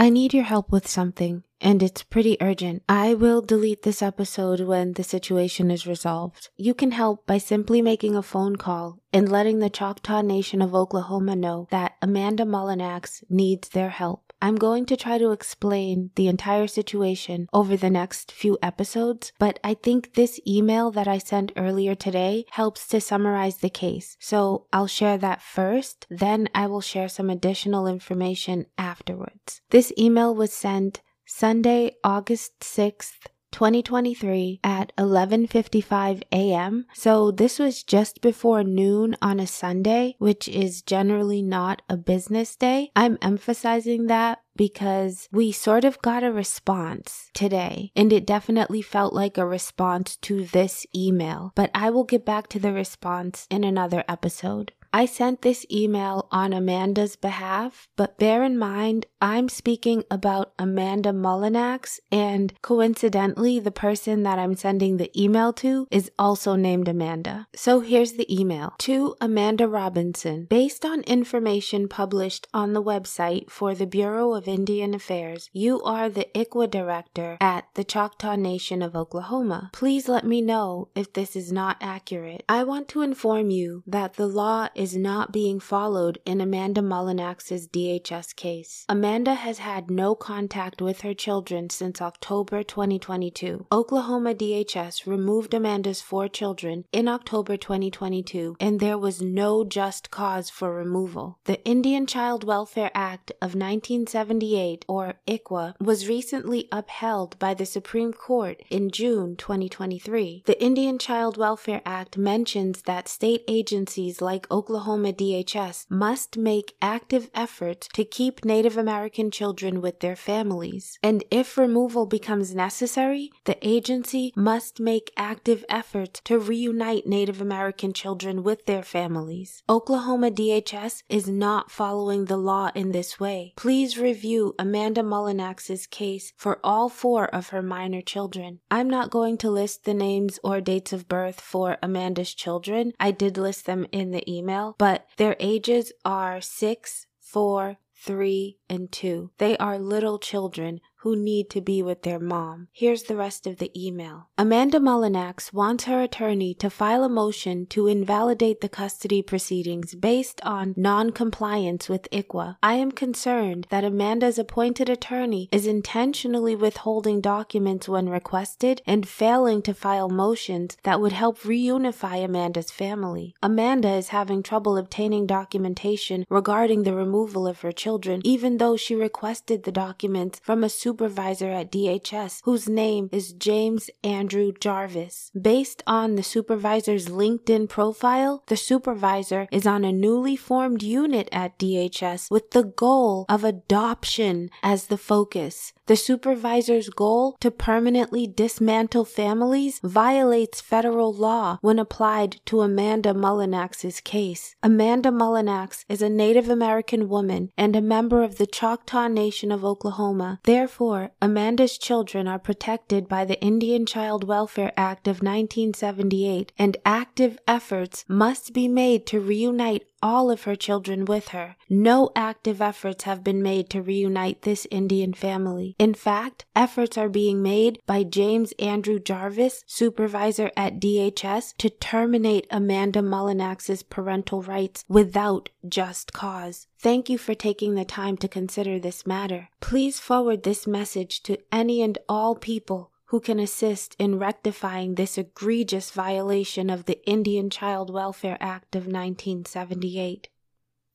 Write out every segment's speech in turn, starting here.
I need your help with something, and it's pretty urgent. I will delete this episode when the situation is resolved. You can help by simply making a phone call and letting the Choctaw Nation of Oklahoma know that Amanda Mulanax needs their help. I'm going to try to explain the entire situation over the next few episodes, but I think this email that I sent earlier today helps to summarize the case. So I'll share that first, then I will share some additional information afterwards. This email was sent Sunday, August 6th, 2023 at 11:55 a.m. So this was just before noon on a Sunday, which is generally not a business day. I'm emphasizing that because we sort of got a response today, and it definitely felt like a response to this email. But I will get back to the response in another episode. I sent this email on Amanda's behalf, but bear in mind I'm speaking about Amanda Mulanax, and coincidentally, the person that I'm sending the email to is also named Amanda. So here's the email to Amanda Robinson. Based on information published on the website for the Bureau of Indian Affairs, you are the ICWA director at the Choctaw Nation of Oklahoma. Please let me know if this is not accurate. I want to inform you that the law is not being followed in Amanda Mulanax's DHS case. Amanda has had no contact with her children since October 2022. Oklahoma DHS removed Amanda's four children in October 2022, and there was no just cause for removal. The Indian Child Welfare Act of 1978, or ICWA, was recently upheld by the Supreme Court in June 2023. The Indian Child Welfare Act mentions that state agencies like Oklahoma Oklahoma DHS must make active efforts to keep Native American children with their families. And if removal becomes necessary, the agency must make active efforts to reunite Native American children with their families. Oklahoma DHS is not following the law in this way. Please review Amanda Mulanax's case for all four of her minor children. I'm not going to list the names or dates of birth for Amanda's children. I did list them in the email but their ages are six, four, three, and two. They are little children who need to be with their mom. Here's the rest of the email. Amanda Mulanax wants her attorney to file a motion to invalidate the custody proceedings based on non-compliance with ICWA. I am concerned that Amanda's appointed attorney is intentionally withholding documents when requested and failing to file motions that would help reunify Amanda's family. Amanda is having trouble obtaining documentation regarding the removal of her children, even though she requested the documents from a supervisor at DHS whose name is James Andrew Jarvis. Based on the supervisor's LinkedIn profile, the supervisor is on a newly formed unit at DHS with the goal of adoption as the focus. The supervisor's goal to permanently dismantle families violates federal law when applied to Amanda Mulanax's case. Amanda Mulanax is a Native American woman and a member of the Choctaw Nation of Oklahoma. Therefore, Therefore, Amanda's children are protected by the Indian Child Welfare Act of 1978, and active efforts must be made to reunite all of her children with her. No active efforts have been made to reunite this Indian family. In fact, efforts are being made by James Andrew Jarvis, supervisor at DHS, to terminate Amanda Mulanax's parental rights without just cause. Thank you for taking the time to consider this matter. Please forward this message to any and all people who can assist in rectifying this egregious violation of the Indian Child Welfare Act of 1978.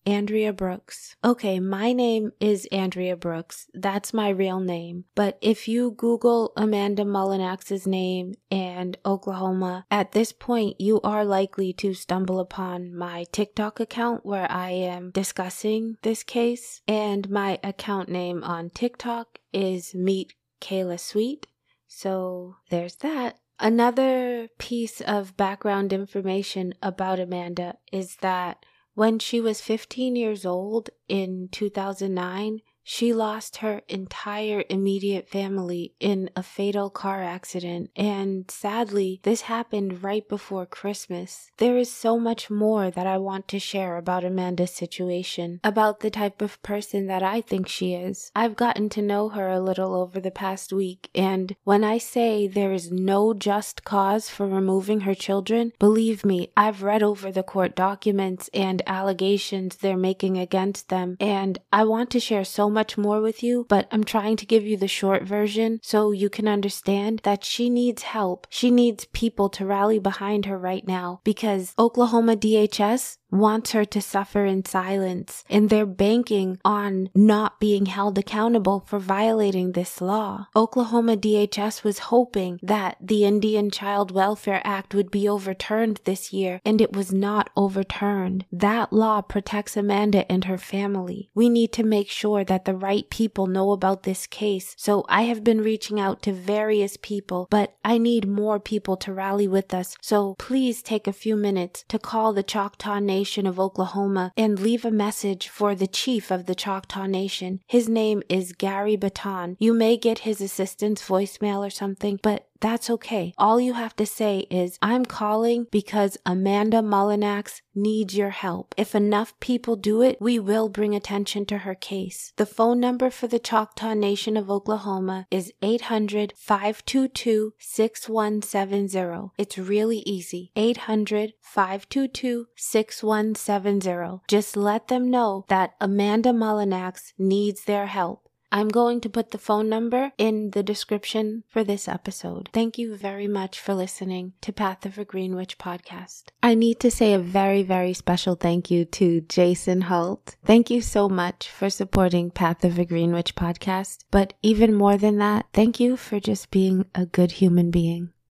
Andrea Brooks. Okay, my name is Andrea Brooks. That's my real name. But if you Google Amanda Mulanax's name and Oklahoma, at this point you are likely to stumble upon my TikTok account where I am discussing this case. And my account name on TikTok is Meet Kayla Sweet. So there's that. Another piece of background information about Amanda is that when she was 15 years old in 2009, She lost her entire immediate family in a fatal car accident, and sadly, this happened right before Christmas. There is so much more that I want to share about Amanda's situation, about the type of person that I think she is. I've gotten to know her a little over the past week, and when I say there is no just cause for removing her children, believe me, I've read over the court documents and allegations they're making against them, and I want to share so much more with you, but I'm trying to give you the short version so you can understand that she needs help. She needs people to rally behind her right now because Oklahoma DHS wants her to suffer in silence, and they're banking on not being held accountable for violating this law. Oklahoma DHS was hoping that the Indian Child Welfare Act would be overturned this year, and it was not overturned. That law protects Amanda and her family. We need to make sure that the right people know about this case, so I have been reaching out to various people, but I need more people to rally with us, so please take a few minutes to call the Choctaw Nation of Oklahoma and leave a message for the chief of the Choctaw Nation. His name is Gary Batton. You may get his assistant's voicemail or something, but that's okay. All you have to say is, I'm calling because Amanda Mulanax needs your help. If enough people do it, we will bring attention to her case. The phone number for the Choctaw Nation of Oklahoma is 800 522 6170. It's really easy. 800 522 6170. Just let them know that Amanda Mulanax needs their help. I'm going to put the phone number in the description for this episode. Thank you very much for listening to Path of a Green Witch podcast. I need to say a very, very special thank you to Jason Holt. Thank you so much for supporting Path of a Green Witch podcast. But even more than that, thank you for just being a good human being.